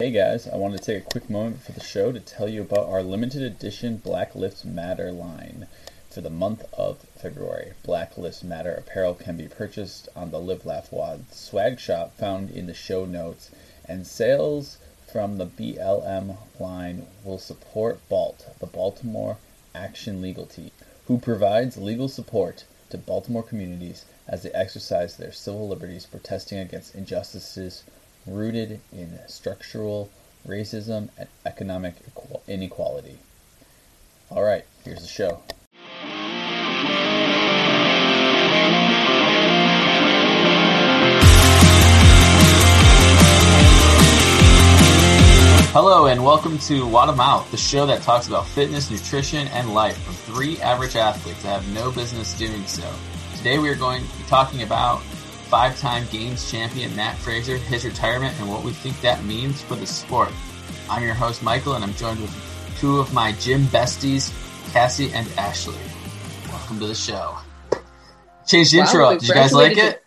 Hey guys, I wanted to take a quick moment for the show to tell you about our limited edition Black Lives Matter line for the month of February. Black Lives Matter apparel can be purchased on the Live Laugh Wad swag shop found in the show notes, and sales from the BLM line will support BALT, the Baltimore Action Legal Team, who provides legal support to Baltimore communities as they exercise their civil liberties protesting against injustices rooted in structural racism and economic inequality. All right, here's the show. Hello, and welcome to Wad of Mouth, the show that talks about fitness, nutrition, and life from three average athletes that have no business doing so. Today, we are going to be talking about five time games champion Matt Fraser, his retirement, and what we think that means for the sport. I'm your host, Michael, and I'm joined with two of my gym besties, Cassie and Ashley. Welcome to the show. Change the wow, intro. Did you guys like it?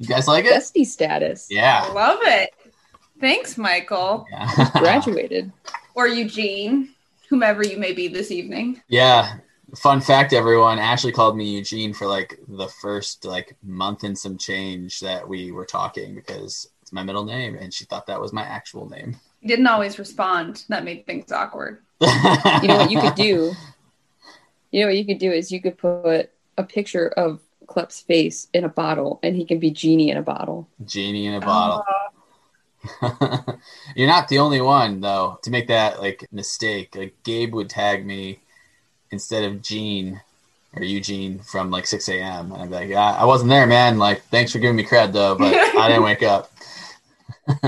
You guys like it? Bestie status. Yeah. Love it. Thanks, Michael. Yeah. graduated. Or Eugene, whomever you may be this evening. Yeah fun fact everyone ashley called me eugene for like the first like month and some change that we were talking because it's my middle name and she thought that was my actual name. He didn't always respond. That made things awkward. You know what you could do? You know what you could do is you could put a picture of Klep's face in a bottle and he can be genie in a bottle. Genie in a bottle. Uh, You're not the only one though to make that like mistake. Like Gabe would tag me instead of Gene or Eugene from like 6 a.m. And I'd be like, yeah, I wasn't there, man. Like, thanks for giving me cred though, but I didn't wake up.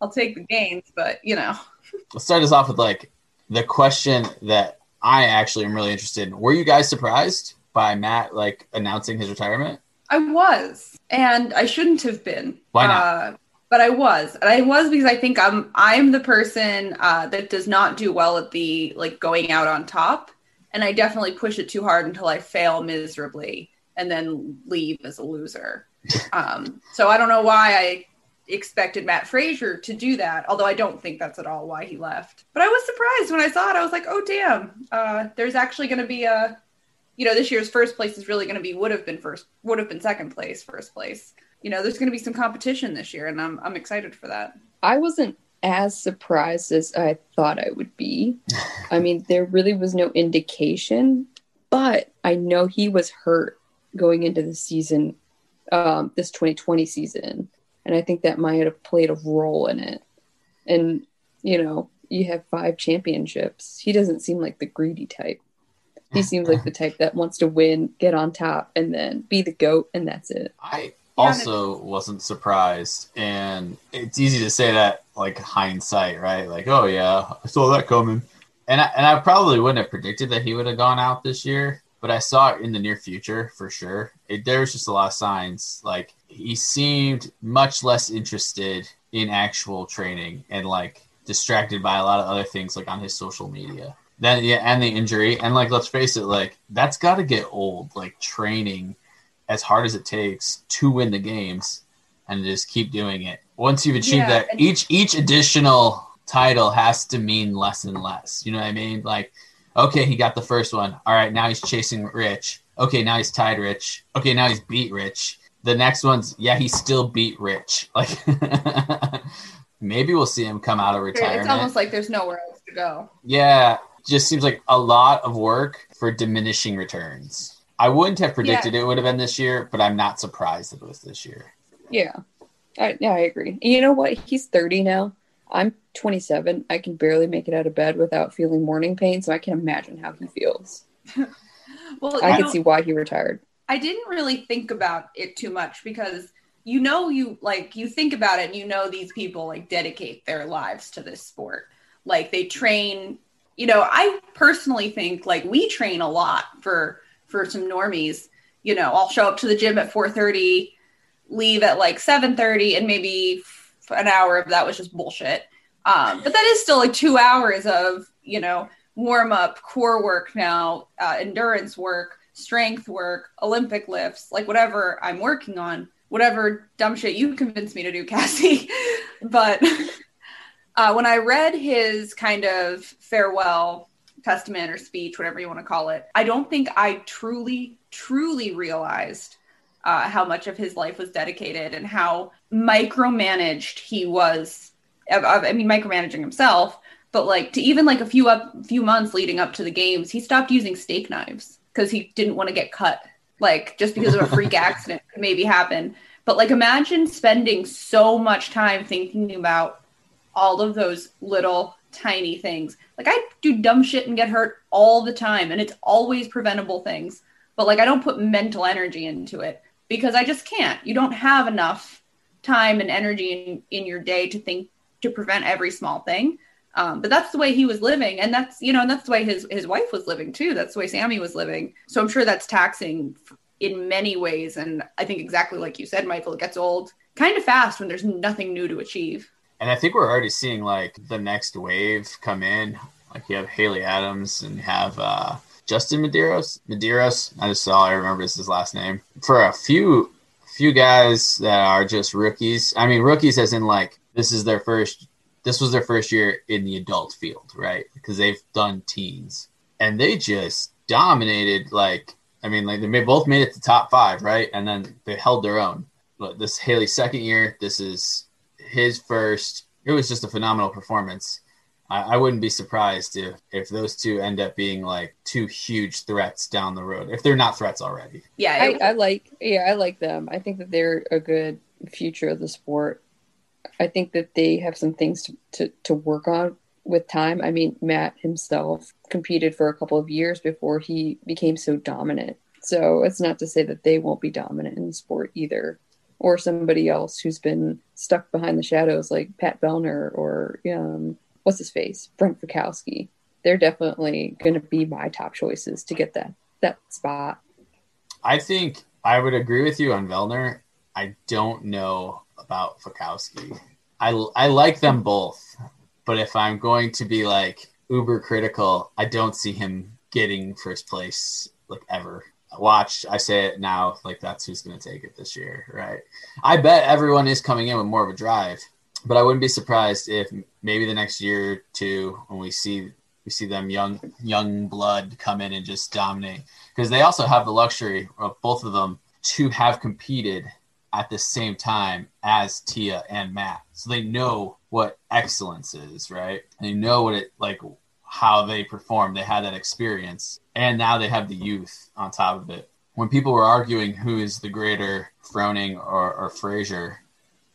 I'll take the gains, but you know. Let's start us off with like the question that I actually am really interested in. Were you guys surprised by Matt like announcing his retirement? I was, and I shouldn't have been. Why not? Uh, but I was, and I was because I think I'm I'm the person uh, that does not do well at the like going out on top, and I definitely push it too hard until I fail miserably and then leave as a loser. Um, so I don't know why I expected Matt Fraser to do that, although I don't think that's at all why he left. But I was surprised when I saw it. I was like, oh damn, uh, there's actually going to be a, you know, this year's first place is really going to be would have been first, would have been second place, first place you know, there's going to be some competition this year, and I'm I'm excited for that. I wasn't as surprised as I thought I would be. I mean, there really was no indication, but I know he was hurt going into the season, um, this 2020 season, and I think that might have played a role in it. And you know, you have five championships. He doesn't seem like the greedy type. He seems like the type that wants to win, get on top, and then be the goat, and that's it. I also wasn't surprised. And it's easy to say that like hindsight, right? Like, oh yeah, I saw that coming. And I, and I probably wouldn't have predicted that he would have gone out this year, but I saw it in the near future for sure. It, there was just a lot of signs. Like he seemed much less interested in actual training and like distracted by a lot of other things like on his social media. Then yeah, and the injury. And like let's face it, like that's gotta get old, like training as hard as it takes to win the games and just keep doing it. Once you've achieved yeah, that, each each additional title has to mean less and less. You know what I mean? Like, okay, he got the first one. All right, now he's chasing Rich. Okay, now he's tied Rich. Okay, now he's beat Rich. The next one's yeah, he still beat Rich. Like maybe we'll see him come out of retirement. It's almost like there's nowhere else to go. Yeah, just seems like a lot of work for diminishing returns. I wouldn't have predicted yeah. it would have been this year, but I'm not surprised it was this year. Yeah. I, yeah, I agree. You know what? He's 30 now. I'm 27. I can barely make it out of bed without feeling morning pain, so I can imagine how he feels. well, I can know, see why he retired. I didn't really think about it too much because you know you like you think about it and you know these people like dedicate their lives to this sport. Like they train, you know, I personally think like we train a lot for for some normies, you know, I'll show up to the gym at 4:30, leave at like 7:30 and maybe an hour of that was just bullshit. Um, but that is still like 2 hours of, you know, warm up, core work now, uh, endurance work, strength work, Olympic lifts, like whatever I'm working on, whatever dumb shit you convinced me to do, Cassie. but Uh, when I read his kind of farewell testament or speech, whatever you want to call it, I don't think I truly, truly realized uh, how much of his life was dedicated and how micromanaged he was. I mean, micromanaging himself, but like to even like a few up, few months leading up to the games, he stopped using steak knives because he didn't want to get cut. Like just because of a freak accident could maybe happen. But like imagine spending so much time thinking about all of those little tiny things. Like I do dumb shit and get hurt all the time and it's always preventable things. But like I don't put mental energy into it because I just can't. You don't have enough time and energy in, in your day to think to prevent every small thing. Um, but that's the way he was living, and that's you know, and that's the way his his wife was living too. That's the way Sammy was living. So I'm sure that's taxing in many ways. And I think exactly like you said, Michael, it gets old kind of fast when there's nothing new to achieve. And I think we're already seeing like the next wave come in. Like you have Haley Adams and have uh, Justin Medeiros. Medeiros. I just saw. I remember is his last name. For a few few guys that are just rookies. I mean, rookies as in like this is their first. This was their first year in the adult field, right? Because they've done teens, and they just dominated. Like, I mean, like they both made it to top five, right? And then they held their own. But this Haley second year. This is his first. It was just a phenomenal performance I, I wouldn't be surprised if if those two end up being like two huge threats down the road if they're not threats already. Yeah, I, I like yeah I like them. I think that they're a good future of the sport. I think that they have some things to, to, to work on with time. I mean, Matt himself competed for a couple of years before he became so dominant. So it's not to say that they won't be dominant in the sport either, or somebody else who's been stuck behind the shadows like Pat Vellner or um, what's his face, Brent Fikowski. They're definitely going to be my top choices to get that that spot. I think I would agree with you on Vellner. I don't know about Fikowski. I I like them both, but if I'm going to be like uber critical, I don't see him getting first place like ever. Watch, I say it now, like that's who's going to take it this year, right? I bet everyone is coming in with more of a drive but I wouldn't be surprised if maybe the next year or two when we see we see them young young blood come in and just dominate because they also have the luxury of both of them to have competed at the same time as Tia and Matt. So they know what excellence is, right? They know what it like how they perform. They had that experience. And now they have the youth on top of it. When people were arguing who is the greater Froning or, or Fraser,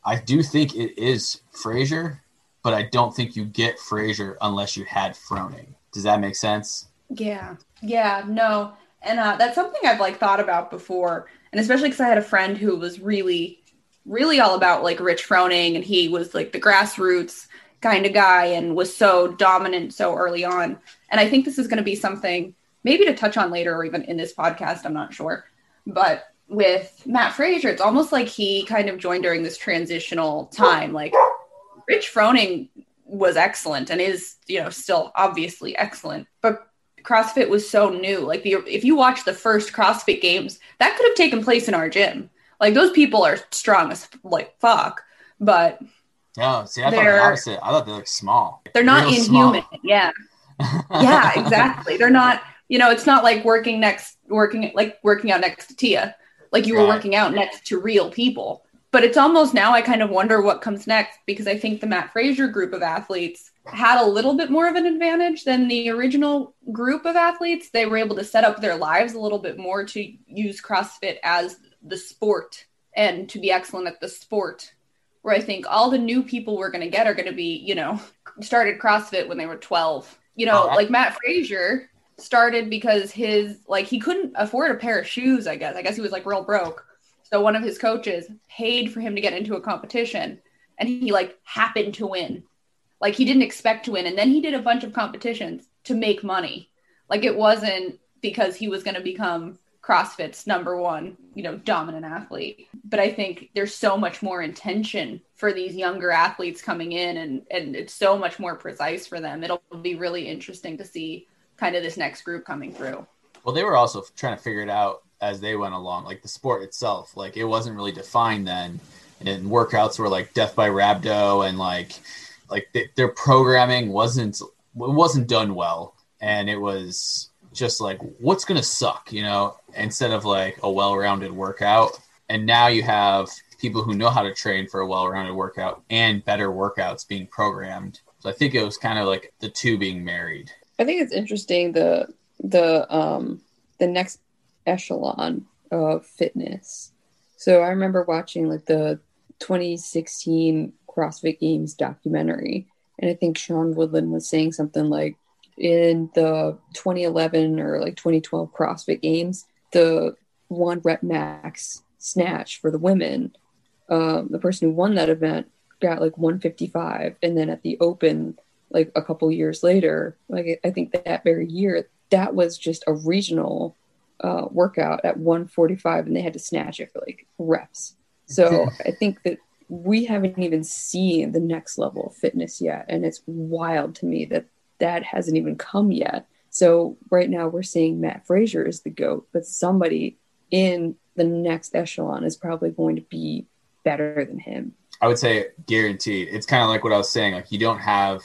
I do think it is Fraser, but I don't think you get Fraser unless you had Froning. Does that make sense? Yeah. Yeah, no. And uh, that's something I've like thought about before. And especially because I had a friend who was really, really all about like Rich Froning and he was like the grassroots kind of guy and was so dominant so early on. And I think this is going to be something maybe to touch on later or even in this podcast. I'm not sure. But with Matt Fraser, it's almost like he kind of joined during this transitional time. Like Rich Froning was excellent and is, you know, still obviously excellent, but CrossFit was so new. Like the if you watch the first CrossFit games, that could have taken place in our gym. Like those people are strong as like fuck, but no, see, I thought the opposite. I thought they looked small. They're not inhuman. Small. Yeah, yeah, exactly. They're not. You know, it's not like working next, working like working out next to Tia like you right. were working out next to real people. But it's almost now I kind of wonder what comes next because I think the Matt Fraser group of athletes had a little bit more of an advantage than the original group of athletes. They were able to set up their lives a little bit more to use CrossFit as the sport and to be excellent at the sport. Where I think all the new people we're going to get are going to be, you know, started CrossFit when they were 12. You know, oh, like Matt Fraser started because his like he couldn't afford a pair of shoes i guess. I guess he was like real broke. So one of his coaches paid for him to get into a competition and he like happened to win. Like he didn't expect to win and then he did a bunch of competitions to make money. Like it wasn't because he was going to become crossfit's number one you know dominant athlete but i think there's so much more intention for these younger athletes coming in and and it's so much more precise for them it'll be really interesting to see kind of this next group coming through. Well, they were also trying to figure it out as they went along, like the sport itself. Like it wasn't really defined then, and workouts were like death by rhabdo and like like th- their programming wasn't wasn't done well, and it was just like what's gonna suck, you know, instead of like a well-rounded workout. And now you have people who know how to train for a well-rounded workout and better workouts being programmed. So I think it was kind of like the two being married. I think it's interesting the the um the next echelon of fitness. So I remember watching like the 2016 CrossFit Games documentary, and I think Sean Woodland was saying something like in the 2011 or like 2012 CrossFit Games, the one rep max snatch for the women, um, the person who won that event got like 155, and then at the Open, like a couple years later, like I think that very year, that was just a regional uh, workout at 145, and they had to snatch it for like reps. So I think that we haven't even seen the next level of fitness yet, and it's wild to me that that hasn't even come yet. So right now we're seeing Matt Fraser is the goat, but somebody in the next echelon is probably going to be better than him. I would say guaranteed. It's kind of like what I was saying. Like you don't have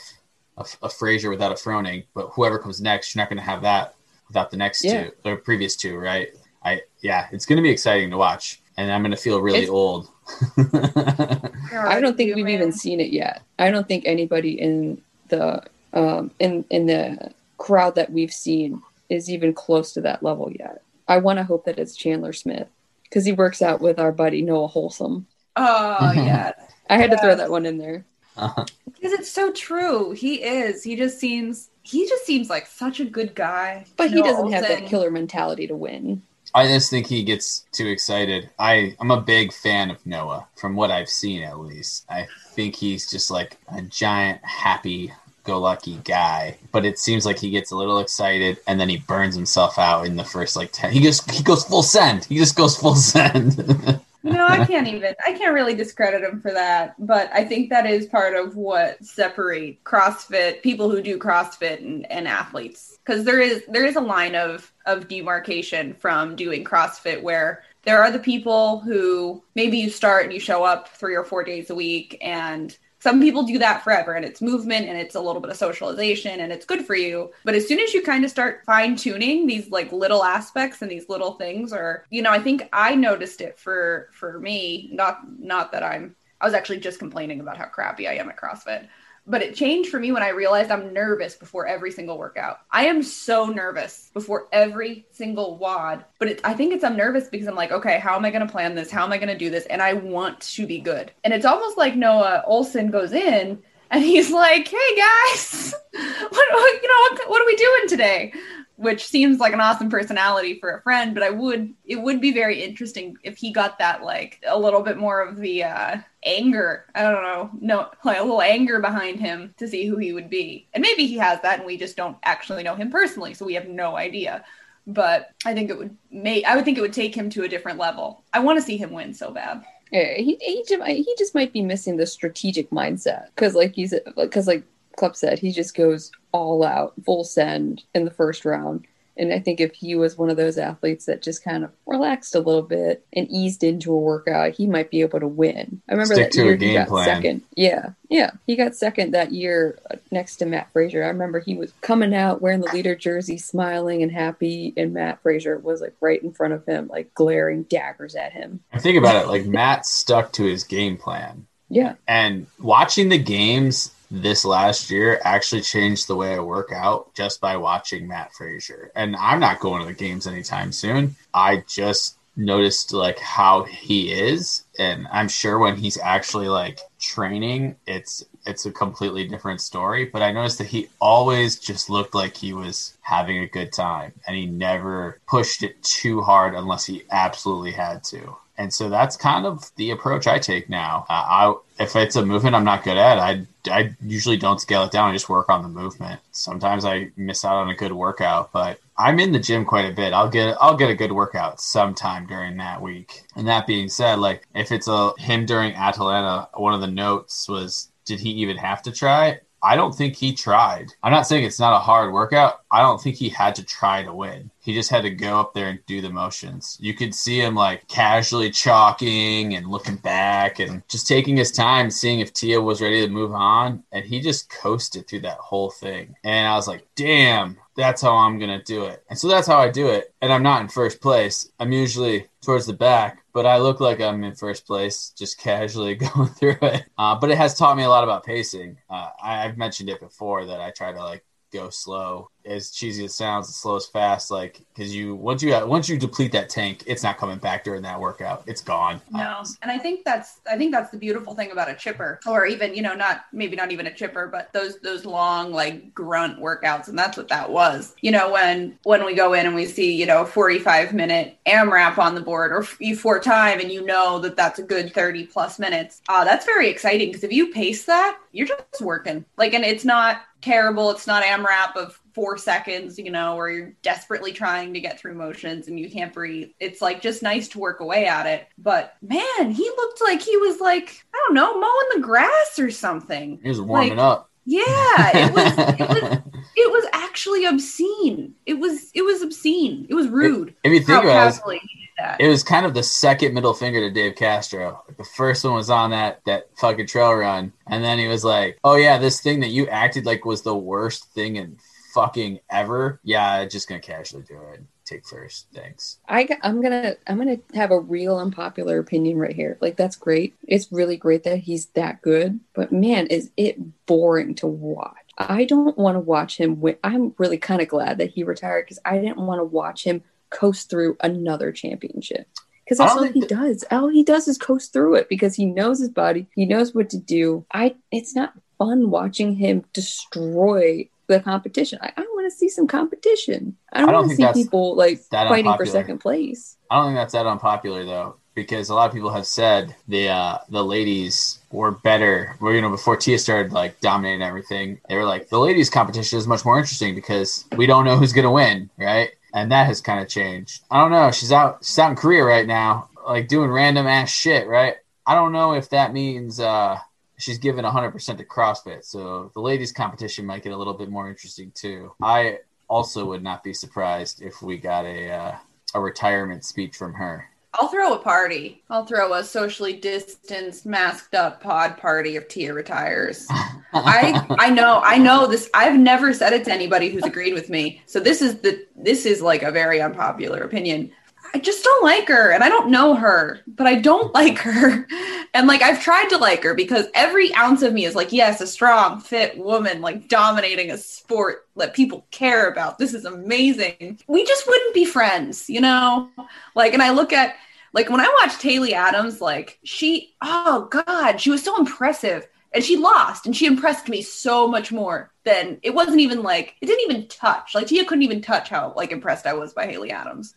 a, a Fraser without a Froning, but whoever comes next, you're not going to have that without the next Yeah. two or previous two, right? I yeah, it's going to be exciting to watch, and I'm going to feel really It's- old. I don't think we've even seen it yet. I don't think anybody in the um, in in the crowd that we've seen is even close to that level yet. I want to hope that it's Chandler Smith because he works out with our buddy Noah Wholesome. Oh yeah, I had to throw that one in there. Uh, because it's so true. He is. He just seems. He just seems like such a good guy. But he doesn't have that killer mentality to win. I just think he gets too excited. I I'm a big fan of Noah from what I've seen at least. I think he's just like a giant happy go lucky guy, but it seems like he gets a little excited and then he burns himself out in the first like 10. He just he goes full send. He just goes full send. No, I can't even. I can't really discredit him for that. But I think that is part of what separate CrossFit people who do CrossFit and, and athletes, because there is there is a line of of demarcation from doing CrossFit where there are the people who maybe you start and you show up three or four days a week and some people do that forever and it's movement and it's a little bit of socialization and it's good for you. But as soon as you kind of start fine tuning these like little aspects and these little things or you know i think i noticed it for for me not not that i'm i was actually just complaining about how crappy i am at crossfit but it changed for me when I realized I'm nervous before every single workout. I am so nervous before every single WOD. but it, I think it's I'm nervous because I'm like, okay, how am I going to plan this? How am I going to do this? And I want to be good. And it's almost like Noah Ohlsen goes in and he's like, hey guys, what, you know, what, what are we doing today? Which seems like an awesome personality for a friend, but I would it would be very interesting if he got that like a little bit more of the uh, anger. I don't know, no, like a little anger behind him to see who he would be, and maybe he has that, and we just don't actually know him personally, so we have no idea. But I think it would make I would think it would take him to a different level. I want to see him win so bad. Yeah, he he just, he just might be missing the strategic mindset because, like you said, because like Club said, he just goes all out, full send in the first round. And I think if he was one of those athletes that just kind of relaxed a little bit and eased into a workout, he might be able to win. I remember Stick that to a year he game got plan. second. Yeah, yeah, he got second that year uh, next to Matt Fraser. I remember he was coming out wearing the leader jersey, smiling and happy, and Matt Fraser was like right in front of him, like glaring daggers at him. I think about it like Matt stuck to his game plan. Yeah, And watching the games this last year actually changed the way I work out just by watching Matt Fraser. And I'm not going to the games anytime soon. I just noticed like how he is and I'm sure when he's actually like training it's it's a completely different story but I noticed that he always just looked like he was having a good time and he never pushed it too hard unless he absolutely had to and so that's kind of the approach I take now. Uh, I if it's a movement I'm not good at, I I usually don't scale it down. I just work on the movement. Sometimes I miss out on a good workout, but I'm in the gym quite a bit. I'll get I'll get a good workout sometime during that week. And that being said, like if it's a him during Atlanta, one of the notes was did he even have to try? I don't think he tried. I'm not saying it's not a hard workout. I don't think he had to try to win. He just had to go up there and do the motions. You could see him like casually chalking and looking back and just taking his time, seeing if Tia was ready to move on. And he just coasted through that whole thing. And I was like, damn, that's how I'm going to do it. And so that's how I do it. And I'm not in first place. I'm usually towards the back, but I look like I'm in first place, just casually going through it. Uh, but it has taught me a lot about pacing. Uh, I, I've mentioned it before that I try to like go slow as cheesy as it sounds, as slow as fast, like because you once you once you deplete that tank, it's not coming back during that workout. It's gone. No, and I think that's I think that's the beautiful thing about a chipper, or even you know not maybe not even a chipper, but those those long like grunt workouts, and that's what that was. You know when when we go in and we see you know 45 minute AMRAP on the board or E4 time, and you know that that's a good 30 plus minutes. Uh, that's very exciting because if you pace that, you're just working like, and it's not terrible. It's not AMRAP of four seconds, you know, where you're desperately trying to get through motions and you can't breathe. It's like just nice to work away at it. But man, he looked like he was like, I don't know, mowing the grass or something. He was warming Like, up. Yeah, it was, it was it was actually obscene. It was it was obscene. It was rude. If you think about it, it was- casually he did that. it was kind of the second middle finger to Dave Castro. The first one was on that that fucking trail run, and then he was like, "Oh yeah, this thing that you acted like was the worst thing in fucking ever. Yeah, just gonna casually do it. Take first, thanks." I, am gonna I'm gonna have a real unpopular opinion right here. Like that's great. It's really great that he's that good, but man, is it boring to watch. I don't want to watch him win. I'm really kind of glad that he retired because I didn't want to watch him coast through another championship. Because that's all he think does. All he does is coast through it because he knows his body. He knows what to do. I. It's not fun watching him destroy the competition. I, I want to see some competition. I don't, I don't want to see people like fighting for second place. I don't think that's that unpopular though, because a lot of people have said the uh, the ladies were better. Well, you know, before Tia started like dominating everything, they were like the ladies' competition is much more interesting because we don't know who's gonna win, right? And that has kind of changed. I don't know. She's out. She's out in Korea right now, like doing random ass shit, right? I don't know if that means uh, she's given 100% to CrossFit. So the ladies' competition might get a little bit more interesting too. I also would not be surprised if we got a uh, a retirement speech from her. I'll throw a party. I'll throw a socially distanced, masked up pod party if Tia retires. I I know I know this. I've never said it to anybody who's agreed with me. So this is the this is like a very unpopular opinion. I just don't like her, and I don't know her, but I don't like her. And like I've tried to like her because every ounce of me is like, yes, a strong, fit woman, like dominating a sport that people care about. This is amazing. We just wouldn't be friends, you know. Like, and I look at like when I watched Haley Adams, like she, oh God, she was so impressive. And she lost, and she impressed me so much more than it wasn't even like it didn't even touch. Like Tia couldn't even touch how like impressed I was by Haley Adams.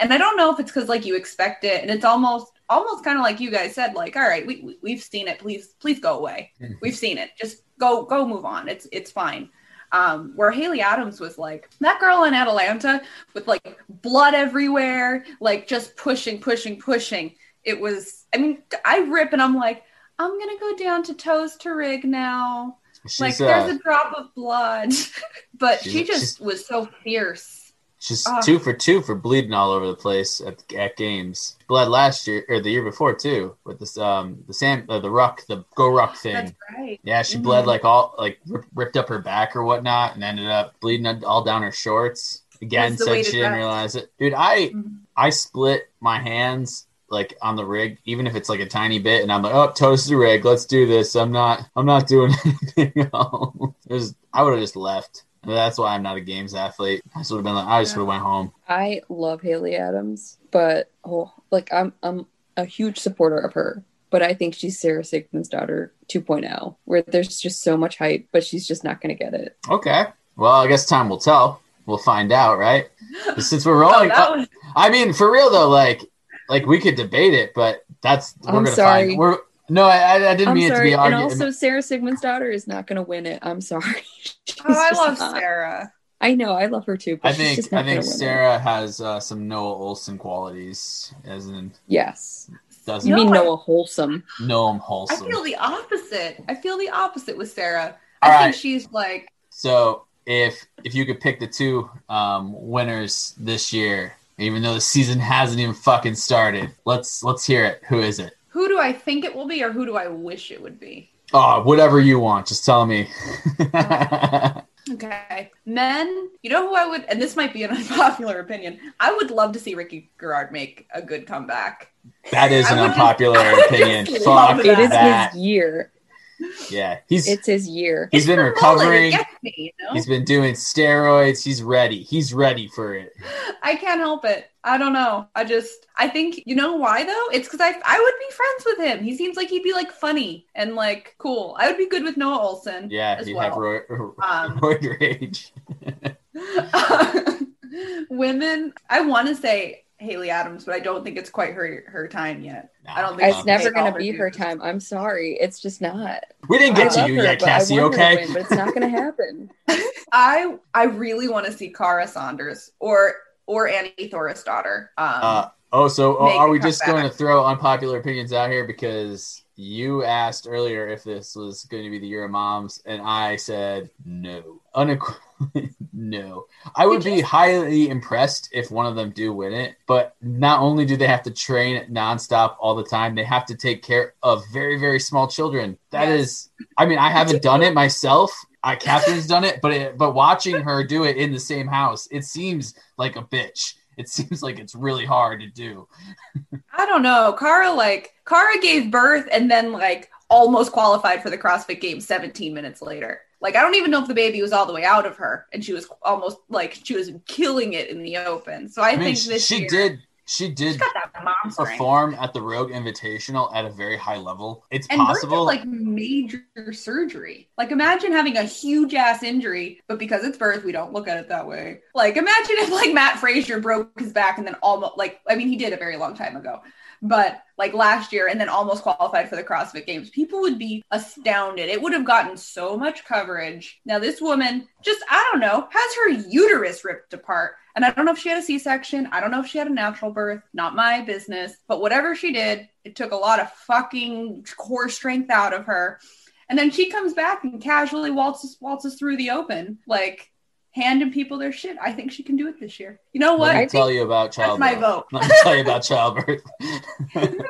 And I don't know if it's because like you expect it, and it's almost almost kind of like you guys said, like, all right, we, we we've seen it. Please, please go away. We've seen it. Just go go move on. It's it's fine. Um, where Haley Adams was like that girl in Atlanta with like blood everywhere, like just pushing, pushing, pushing. It was, I mean, I rip and I'm like, I'm gonna go down to toes to rig now. She's, like uh, there's a drop of blood, but she just was so fierce. She's ah. two for two for bleeding all over the place at, at games. Bled last year or the year before too with this um the sand uh, the ruck the go ruck thing. That's right. Yeah, she Mhm. bled like all like ripped up her back or whatnot, and ended up bleeding all down her shorts. Again, said she didn't realize it. Dude, I Mhm. I split my hands like on the rig, even if it's like a tiny bit, and I'm like, oh, toast the rig, let's do this. I'm not I'm not doing anything else. Was, I would have just left. That's why I'm not a games athlete. I just would have been like, I just would have went home. I love Haley Adams, but oh, like I'm I'm a huge supporter of her. But I think she's Sara Sigmundsdottir 2.0, where there's just so much hype, but she's just not going to get it. Okay. Well, I guess time will tell. We'll find out, right? Since we're rolling, was I mean, for real though, like, like we could debate it, but that's we're I'm gonna sorry. find. We're no, I, I didn't I'm mean it to sorry, be and also Sara Sigmundsdottir is not going to win it. I'm sorry. Oh, I love not. Sarah. I know, I love her too. But I she's think just I think gonna it. Sarah has uh, some Noah Ohlsen qualities, as in Yes, doesn't you No, mean I- Noah Wholesome? know him I wholesome. feel the opposite. I feel the opposite with Sarah. All I right. think she's like So if if you could pick the two um, winners this year, even though the season hasn't even fucking started, let's let's hear it. Who is it? Who do I think it will be or who do I wish it would be? Oh, whatever you want. Just tell me. Okay. Men, you know who I would, and this might be an unpopular opinion. I would love to see Ricky Garard make a good comeback. that is an unpopular opinion. just Fuck It is that. his year. Yeah, he's It's his year. he's been recovering. Me, you know? He's been doing steroids. He's ready. He's ready for it. I can't help it. I don't know. I just, I think, you know why though? It's because I, I would be friends with him. He seems like he'd be like funny and like cool. I would be good with Noah Ohlsen. Yeah, as he'd well. have roid, Um, roid rage. Women, I want to say Haley Adams, but I don't think it's quite her her time yet. I don't think It's Okay. never gonna be her dues. time. I'm sorry. It's just not. We didn't I get to love you her, yet, Cassie. want Okay. win, but it's not gonna happen. I I really want to see Kara Saunders or or Annie Thorisdottir. Um, Uh, oh, so oh, are we just comeback. going to throw unpopular opinions out here because you asked earlier if this was going to be the year of moms, and I said no, unequivocally no. I would be highly impressed if one of them do win it, but not only do they have to train nonstop all the time, they have to take care of very very small children. That Yes. is, I mean, I haven't done it myself. I Catherine's done it, but it, but watching her do it in the same house, it seems like a bitch. It seems like it's really hard to do. I don't know. Kara like Kara gave birth and then like almost qualified for the CrossFit Games 17 minutes later. Like I don't even know if the baby was all the way out of her, and she was almost like she was killing it in the open. So I, I, mean, think this she year, did. She did got that mom strength. perform at the Rogue Invitational at a very high level. It's And Bert did, possible. like major surgery. Like imagine having a huge ass injury, but because it's birth, we don't look at it that way. Like imagine if like Matt Fraser broke his back and then almost like I mean he did a very long time ago, but like last year and then almost qualified for the CrossFit Games. People would be astounded. It would have gotten so much coverage. Now this woman just I don't know has her uterus ripped apart. And I don't know if she had a C section. I don't know if she had a natural birth. Not my business. But whatever she did, it took a lot of fucking core strength out of her. And then she comes back and casually waltzes waltzes through the open, like handing people their shit. I think she can do it this year. You know what? Let me I tell think you about That's childbirth. my vote. Let me tell you about childbirth.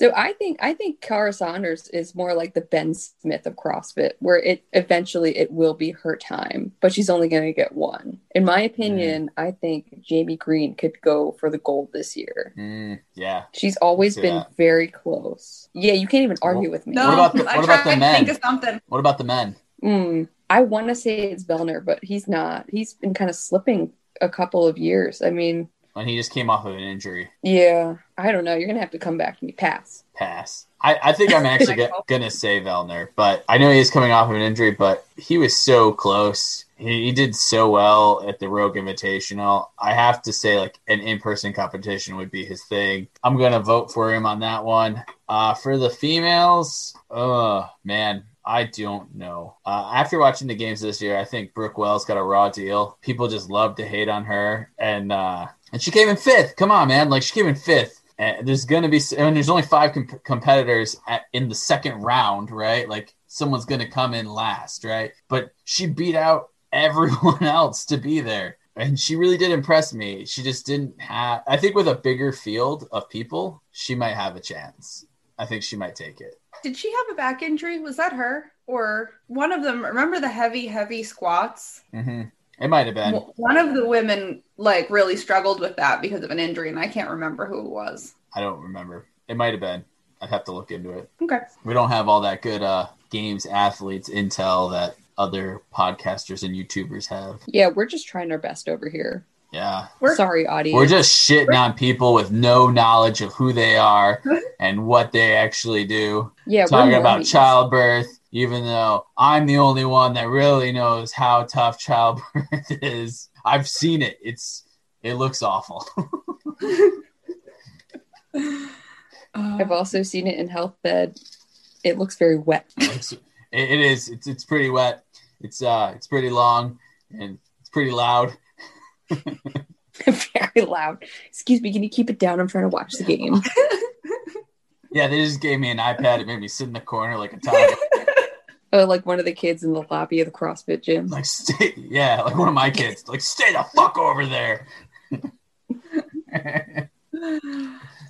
So I think I think Kara Saunders is more like the Ben Smith of CrossFit, where it eventually it will be her time, but she's only going to get one. In my opinion, I think Jamie Greene could go for the gold this year. Mm, yeah. She's always been that. very close. Yeah, you can't even argue with me. No, What about the- what about the men? think of something. What about the men? Mm, I want to say it's Vellner, but he's not. He's been kind of slipping a couple of years. I mean, When he just came off of an injury. yeah, I don't know. You're gonna have to come back to me. Pass. Pass. I, I think I'm actually gonna say Vellner, but I know he's coming off of an injury, but he was so close. He, he did so well at the Rogue Invitational. I have to say, like an in-person competition would be his thing. I'm gonna vote for him on that one. Uh, for the females, oh man, I don't know. Uh, after watching the games this year, I think Brooke Wells got a raw deal. People just love to hate on her, and uh, and she came in fifth. Come on, man! Like she came in fifth. And there's to be, and there's only five comp- competitors at, in the second round, right? Like someone's to come in last, right? But she beat out everyone else to be there. And she really did impress me. She just didn't have, I think with a bigger field of people, she might have a chance. I think she might take it. Did she have a back injury? Was that her or one of them? Remember the heavy, heavy squats? hmm It might have been. One of the women like really struggled with that because of an injury, and I can't remember who it was. I don't remember. It might have been. I'd have to look into it. Okay. We don't have all that good uh, games athletes intel that other podcasters and YouTubers have. Yeah, we're just trying our best over here. Yeah. We're- Sorry, audience. We're just shitting on people with no knowledge of who they are and what they actually do. yeah, we're Talking about childbirth, even though I'm the only one that really knows how tough childbirth is. I've seen it. It's it looks awful. I've also seen it in health bed. It looks very wet. It, it is. It's it's pretty wet. It's uh it's pretty long and it's pretty loud. very loud. Excuse me, can you keep it down? I'm trying to watch the game. Yeah, they just gave me an iPad. It made me sit in the corner like a toddler. Oh, like one of the kids in the lobby of the CrossFit gym. Like, stay, yeah, like one of my kids. Like, stay the fuck over there.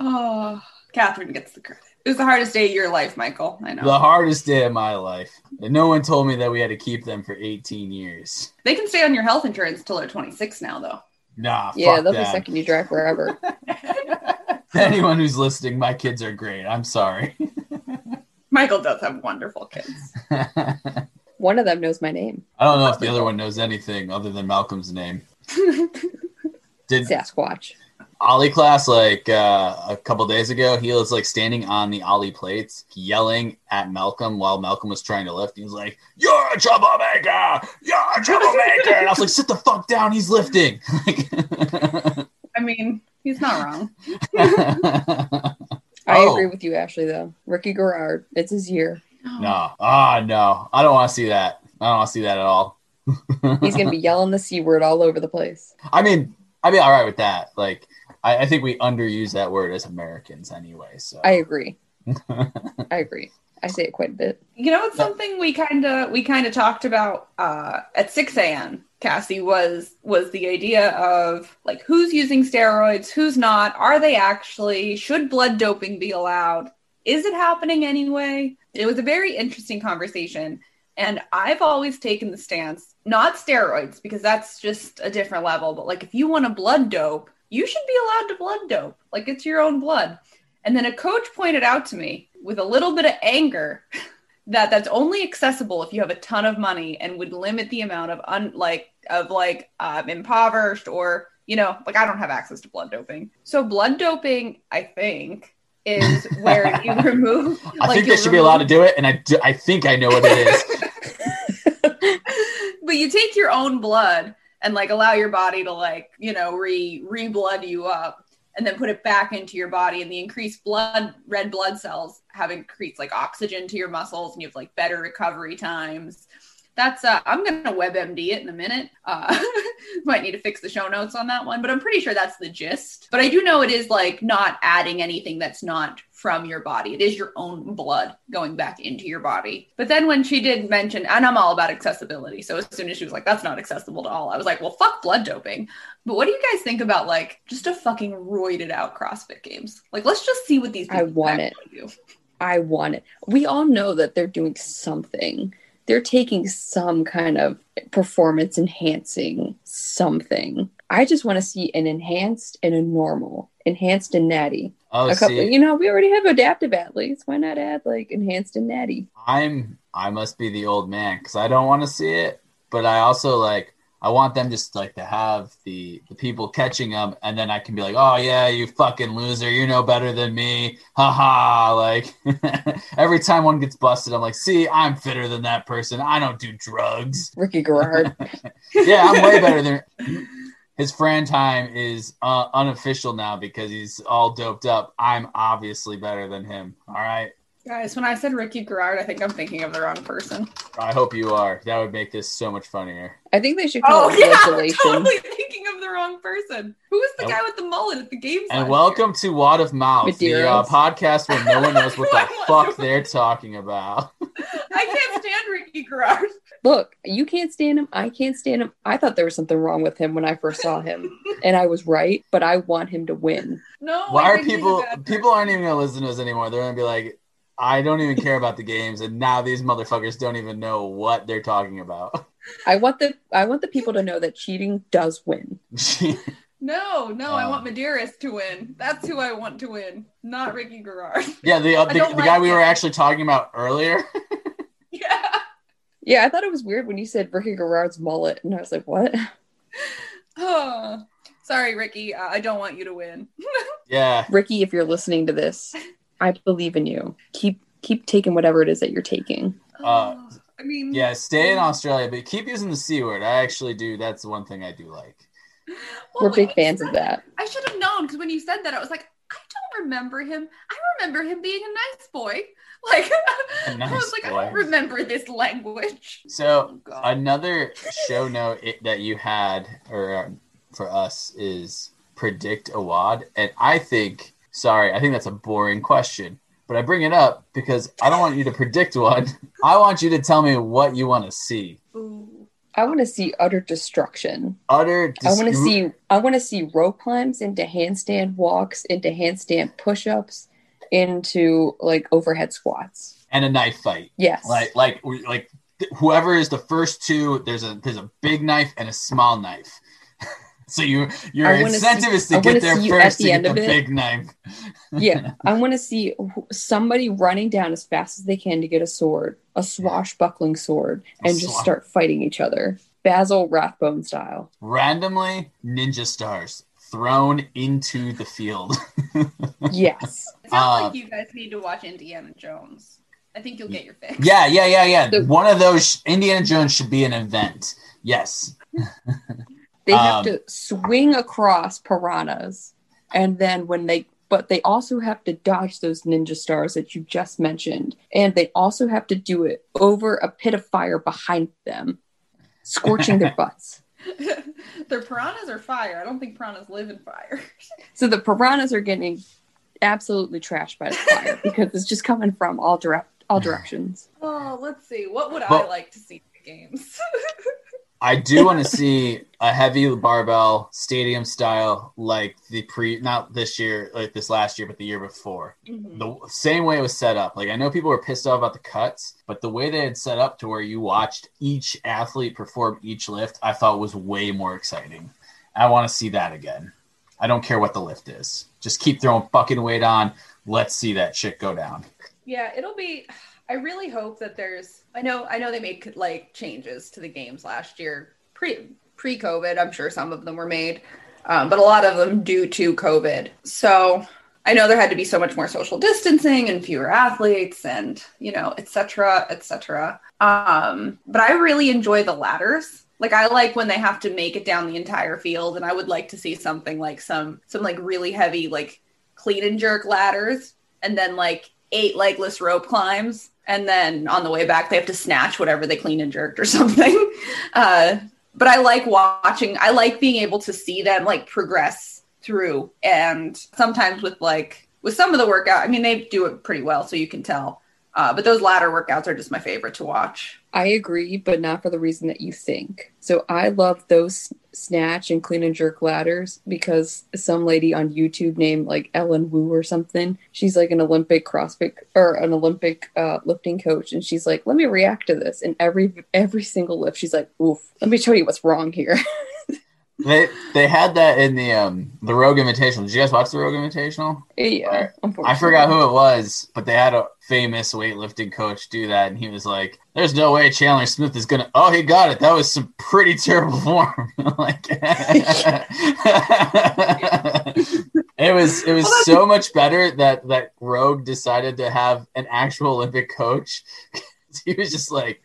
oh, Catherine gets the credit. It was the hardest day of your life, Michael. I know. the hardest day of my life. And no one told me that we had to keep them for 18 years. they can stay on your health insurance till they're 26 now, though. Nah, yeah, they'll be that. sucking you dry forever. Anyone who's listening, my kids are great. I'm sorry. Michael does have wonderful kids. One of them knows my name, I don't know if the other one knows anything other than Malcolm's name. Did Sasquatch. Ollie class like uh, a couple days ago? He was like standing on the Ollie plates, yelling at Malcolm while Malcolm was trying to lift. He was like, "You're a troublemaker! You're a troublemaker!" And I was like, "Sit the fuck down! He's lifting." I mean, he's not wrong. I Oh. agree with you, Ashley. Though Ricky Garard, it's his year. no, ah, no, I don't want to see that. I don't want to see that at all. He's gonna be yelling the c word all over the place. I mean, I'd be all right with that. Like, I, I think we underuse that word as Americans anyway. So I agree. I agree. I say it quite a bit. You know, it's something we kind of we kind of talked about uh, at 6 a.m. Cassie was was the idea of like who's using steroids, who's not, are they actually, should blood doping be allowed, is it happening anyway? It was a very interesting conversation, and I've always taken the stance not steroids because that's just a different level, but like if you want to blood dope, you should be allowed to blood dope, like it's your own blood. And then a coach pointed out to me with a little bit of anger that that's only accessible if you have a ton of money and would limit the amount of un like of like um, impoverished or you know like I don't have access to blood doping. So blood doping, I think, is where you remove. I like, think they should be allowed to do it, and I do, I think I know what it is. but you take your own blood and like allow your body to like you know re re blood you up and then put it back into your body and the increased blood red blood cells have increased like oxygen to your muscles and you have like better recovery times. That's uh i'm gonna webmd it in a minute. Uh might need to fix the show notes on that one but i'm pretty sure that's the gist. But i do know it is like not adding anything that's not from your body it is your own blood going back into your body but then when she did mention and i'm all about accessibility so as soon as she was like that's not accessible to all i was like well fuck blood doping but what do you guys think about like just a fucking roided out CrossFit games? Like, let's just see what these. I people want actually do. I want it. We all know that they're doing something. They're taking some kind of performance enhancing something. I just want to see an enhanced and a normal, enhanced and natty. Oh, a couple, see, you know, we already have adaptive athletes. Why not add like enhanced and natty? I'm I must be the old man because I don't want to see it, but I also like I want them just like to have the the people catching them, and then I can be like, oh yeah, you fucking loser, you know better than me, haha. Like every time one gets busted, I'm like, see, I'm fitter than that person. I don't do drugs. Ricky Garard. Yeah, I'm way better than. His Fran time is uh, unofficial now because he's all doped up. I'm obviously better than him. All right. Guys, when I said Ricky Garard, I think I'm thinking of the wrong person. I hope you are. That would make this so much funnier. I think they should call Oh it yeah, I'm totally thinking of the wrong person. Who is the And- guy with the mullet at the games? And last welcome to Wad of Mouth, the uh, podcast where no one knows what the fuck they're talking about. I can't stand Ricky Garard. Look, you can't stand him. I can't stand him. I thought there was something wrong with him when I first saw him, and I was right. But I want him to win. No, Why I are think he's a people? People aren't even gonna listen to us anymore. They're gonna be like, I don't even care about the games, and now these motherfuckers don't even know what they're talking about. I want the I want the people to know that cheating does win. No, no, I Uh. want Medeiros to win. That's who I want to win, not Ricky Garard. yeah, the uh, I the, don't guy like we were actually talking about earlier. yeah. Yeah, I thought it was weird when you said Ricky Garard's mullet, and I was like, "What?" Oh, sorry, Ricky. Uh, I don't want you to win. yeah, Ricky, if you're listening to this, I believe in you. Keep keep taking whatever it is that you're taking. Uh, Oh, I mean, yeah. Stay in Australia, but keep using the c word. I actually do. That's the one thing I do like. well, We're when big you fans said of that. I should have known because when you said that, I was like, I don't remember him. I remember him being a nice boy. Like, A I nice was like, I boy. don't remember this language. So Oh, another show note it, that you had or uh, for us is predict a WOD and i think sorry i think that's a boring question but I bring it up because I don't want you to predict one. I want you to tell me what you want to see. I want to see utter destruction. Utter. I want to see I want to see rope climbs into handstand walks, into handstand push-ups, into like overhead squats. and a knife fight. Yes. Like like like whoever is the first two, there's a there's a big knife and a small knife. So you your I wanna incentive see- is to I get there see you at first the to get end the it. big knife. yeah, I want to see somebody running down as fast as they can to get a sword, a swashbuckling sword, A and just swash- start fighting each other. Basil Rathbone style. Randomly, ninja stars thrown into the field. Yes. It sounds Uh, like you guys need to watch Indiana Jones. I think you'll get your fix. yeah, yeah, yeah, yeah. The- One of those Indiana Jones should be an event. Yes. They have Um, to swing across piranhas, and then when they, but they also have to dodge those ninja stars that you just mentioned, and they also have to do it over a pit of fire behind them, scorching their butts. Their piranhas are fire. I don't think piranhas live in fire. So the piranhas are getting absolutely trashed by the fire because it's just coming from all direct, all directions. Oh, let's see. What would I like to see in the games? I do want to see a heavy barbell stadium style like the pre not this year, like this last year, but the year before. Mhm. the same way it was set up. Like I know people were pissed off about the cuts, but the way they had set up to where you watched each athlete perform each lift, I thought was way more exciting. I want to see that again. I don't care what the lift is. Just keep throwing fucking weight on. Let's see that shit go down. Yeah, it'll be. I really hope that there's. I know. I know they made like changes to the games last year, pre pre COVID. I'm sure some of them were made, um, but a lot of them due to COVID. So I know there had to be so much more social distancing and fewer athletes, and you know, et cetera, et cetera. Um, but I really enjoy the ladders. Like I like when they have to make it down the entire field, and I would like to see something like some some like really heavy like clean and jerk ladders, and then like eight legless rope climbs, and then on the way back they have to snatch whatever they clean and jerked or something. Uh, but I like watching. I like being able to see them like progress through, and sometimes with like with some of the workout. I mean, they do it pretty well, so you can tell. Uh, but those ladder workouts are just my favorite to watch. I agree, but not for the reason that you think. So I love those snatch and clean and jerk ladders because some lady on YouTube named like Ellen Wu or something, she's like an Olympic CrossFit or an Olympic uh, lifting coach, and she's like, "Let me react to this." And every every single lift, she's like, "Oof, let me show you what's wrong here." They they had that in the um the Rogue Invitational. Did you guys watch the Rogue Invitational? yeah, I forgot who it was, but they had a famous weightlifting coach do that, and he was like, "There's no way Chandler Smith is gonna." Oh, he got it. That was some pretty terrible form. like, it was. It was so much better that that Rogue decided to have an actual Olympic coach. he was just like,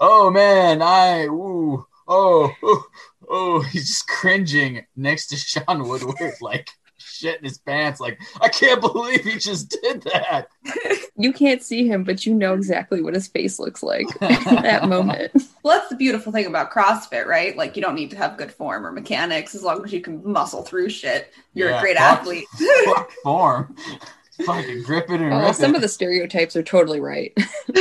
"Oh man, I ooh oh oh." Oh, he's just cringing next to Sean Woodland, like shit in his pants. Like, I can't believe he just did that. you can't see him, but you know exactly what his face looks like in that moment. Well, that's the beautiful thing about CrossFit, right? Like, you don't need to have good form or mechanics as long as you can muscle through shit. You're Yeah, a great fuck- athlete. Fuck form. Fucking grip it and uh, Oh, rip some it. of the stereotypes are totally right.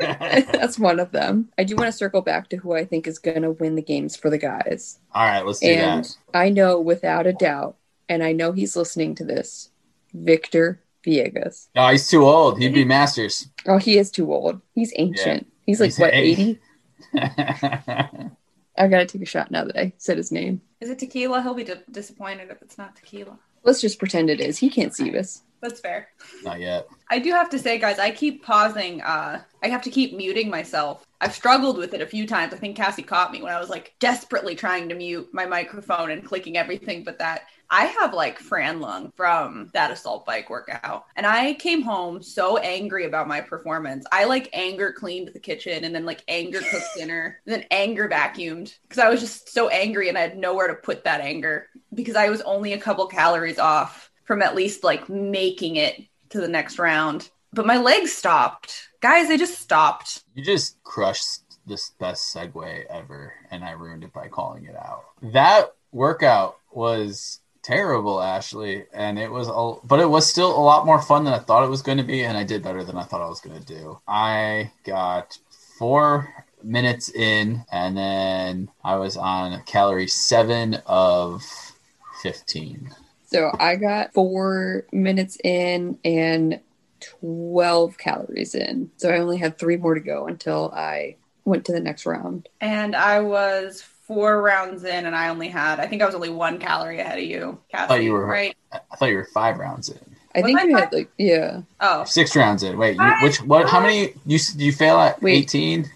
That's one of them. I do want to circle back to who I think is going to win the games for the guys. All right, let's do And that. I know without a doubt, and I know he's listening to this, Victor Viegas. Oh, he's too old. He'd be Masters. Oh, he is too old. He's ancient. He's like, He's what, 80? I got to take a shot now that I said his name. Is it tequila? He'll be di- disappointed if it's not tequila. Let's just pretend it is. He can't see this. That's fair. Not yet. I do have to say, guys, I keep pausing. Uh, I have to keep muting myself. I've struggled with it a few times. I think Cassie caught me when I was like desperately trying to mute my microphone and clicking everything but that. I have like Fran lung from that assault bike workout. And I came home so angry about my performance. I like anger cleaned the kitchen and then like anger cooked dinner and then anger vacuumed because I was just so angry and I had nowhere to put that anger because I was only a couple calories off from at least like making it to the next round. But my legs stopped. Guys, they just stopped. You just crushed this best segue ever, and I ruined it by calling it out. That workout was terrible, Ashley, and it was a, but it was still a lot more fun than I thought it was going to be, and I did better than I thought I was going to do. I got four minutes in, and then I was on calorie seven of fifteen. So I got four minutes in and 12 calories in. So I only had three more to go until I went to the next round. And I was four rounds in, and I only had, I think I was only one calorie ahead of you, Cassie. thought you were- right. I thought you were five rounds in, I Was think I you five? had like, yeah. Oh, six rounds in. Wait, you, which what? How many? You s- you fail at eighteen.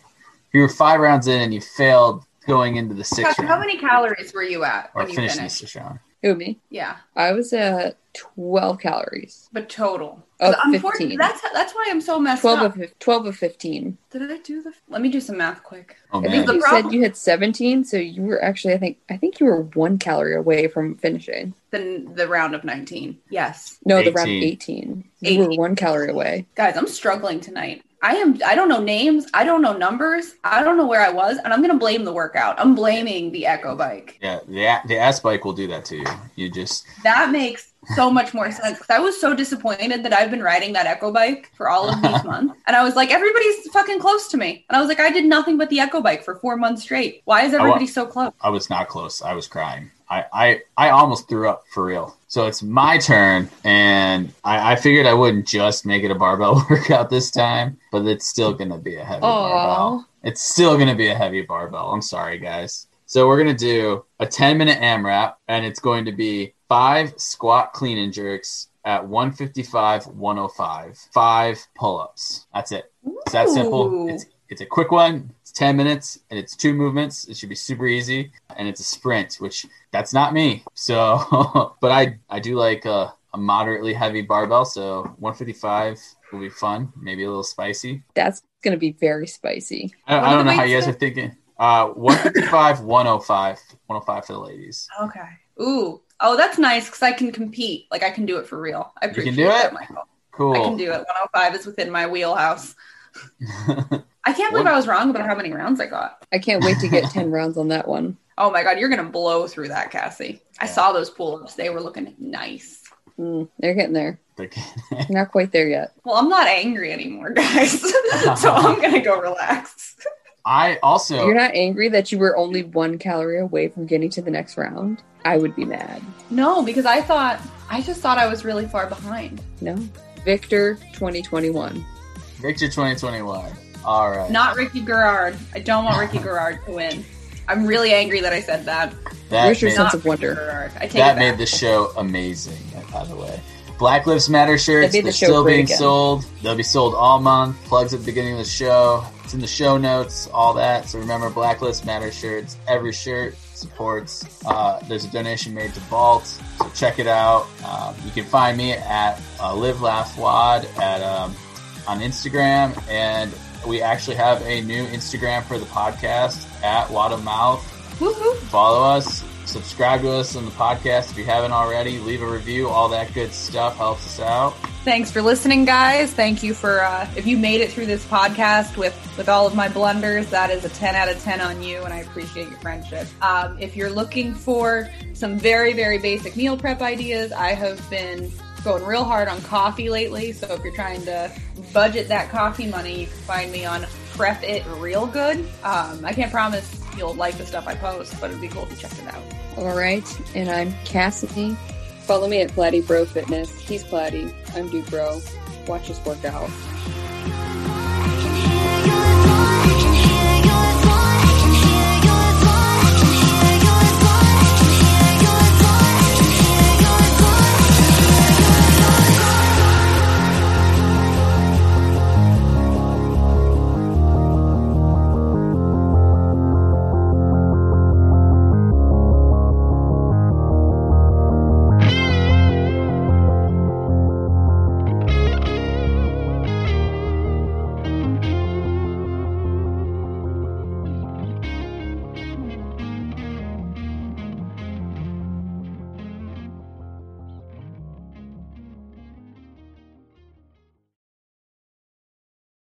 You were five rounds in, and you failed going into the sixth Cassie, round. how many calories were you at or when you finishing the finished? sixth round? Who, me? Yeah, I was at 12 calories. but total. Of 'Cause 15. That's that's why I'm so messed 12 up. of, 12 of 15. Did I do the? Let me do some math quick. Oh I think you problem- said you had 17, so you were actually, I think, I think you were one calorie away from finishing. The the round of 19. Yes, No, the round 18. 18. You were one calorie away. guys, I'm struggling tonight. I am. I don't know names. I don't know numbers. I don't know where I was, and I'm gonna blame the workout. I'm blaming the Echo bike. yeah, the the ass bike will do that to you. You just That makes so much more sense. 'cause I was so disappointed that I've been riding that Echo bike for all of these months, and I was like, everybody's fucking close to me, and I was like, I did nothing but the Echo bike for four months straight. Why is wa- everybody so close? I was not close. I was crying. I, I, I almost threw up for real. So it's my turn, and I, I figured I wouldn't just make it a barbell workout this time, but it's still going to be a heavy barbell. Oh, It's still going to be a heavy barbell. I'm sorry, guys. So we're going to do a 10 minute AMRAP, and it's going to be five squat clean and jerks at 155, 105, five pull ups. That's it. It's that simple. It's it's a quick one. It's ten minutes and it's two movements. It should be super easy. And it's a sprint, which that's not me. So, but I I do like a, a moderately heavy barbell. So 155 will be fun. Maybe a little spicy. that's going to be very spicy. I, I don't know how you guys are thinking. Uh, 155, 105, 105 for the ladies. Okay. Ooh. Oh, that's nice because I can compete. Like I can do it for real. I You can do that, it? Michael. Cool. I can do it. 105 is within my wheelhouse. I can't believe What? I was wrong about how many rounds I got. I can't wait to get 10 rounds on that one. Oh my god, you're gonna blow through that, Cassie. I Yeah. saw those pull-ups; they were looking nice. Mm, they're getting there. Like- Not quite there yet. Well, I'm not angry anymore, guys, so I'm gonna go relax. I also You're not angry that you were only one calorie away from getting to the next round? I would be mad. No, because I thought I just thought I was really far behind. No. Victor 2021. Victor 2021. All right. Not Ricky Garard. I don't want Ricky Garard to win. I'm really angry that I said that. that Where's your made- sense of wonder? Garard. I take that made back. the show amazing by the way black lives matter shirts That the they're show still being again. sold they'll be sold all month plugs at the beginning of the show it's in the show notes all that so remember black lives matter shirts every shirt supports uh, there's a donation made to vault so check it out um, you can find me at uh, live laugh WOD at um, on instagram and we actually have a new instagram for the podcast at WOD of mouth Woohoo. follow us, subscribe to us on the podcast if you haven't already, leave a review, all that good stuff helps us out. Thanks for listening, guys. Thank you for uh, if you made it through this podcast with with all of my blunders. That is a ten out of ten on you, and I appreciate your friendship. Um, if you're looking for some very very basic meal prep ideas, I have been going real hard on coffee lately. So if you're trying to budget that coffee money, you can find me on Prep It Real Good. Um, I can't promise you'll like the stuff I post, but it'd be cool if you checked it out. All right. And I'm Cassidy. Follow me at Platty Bro Fitness. He's Platty. I'm Dude Bro. Watch us work out.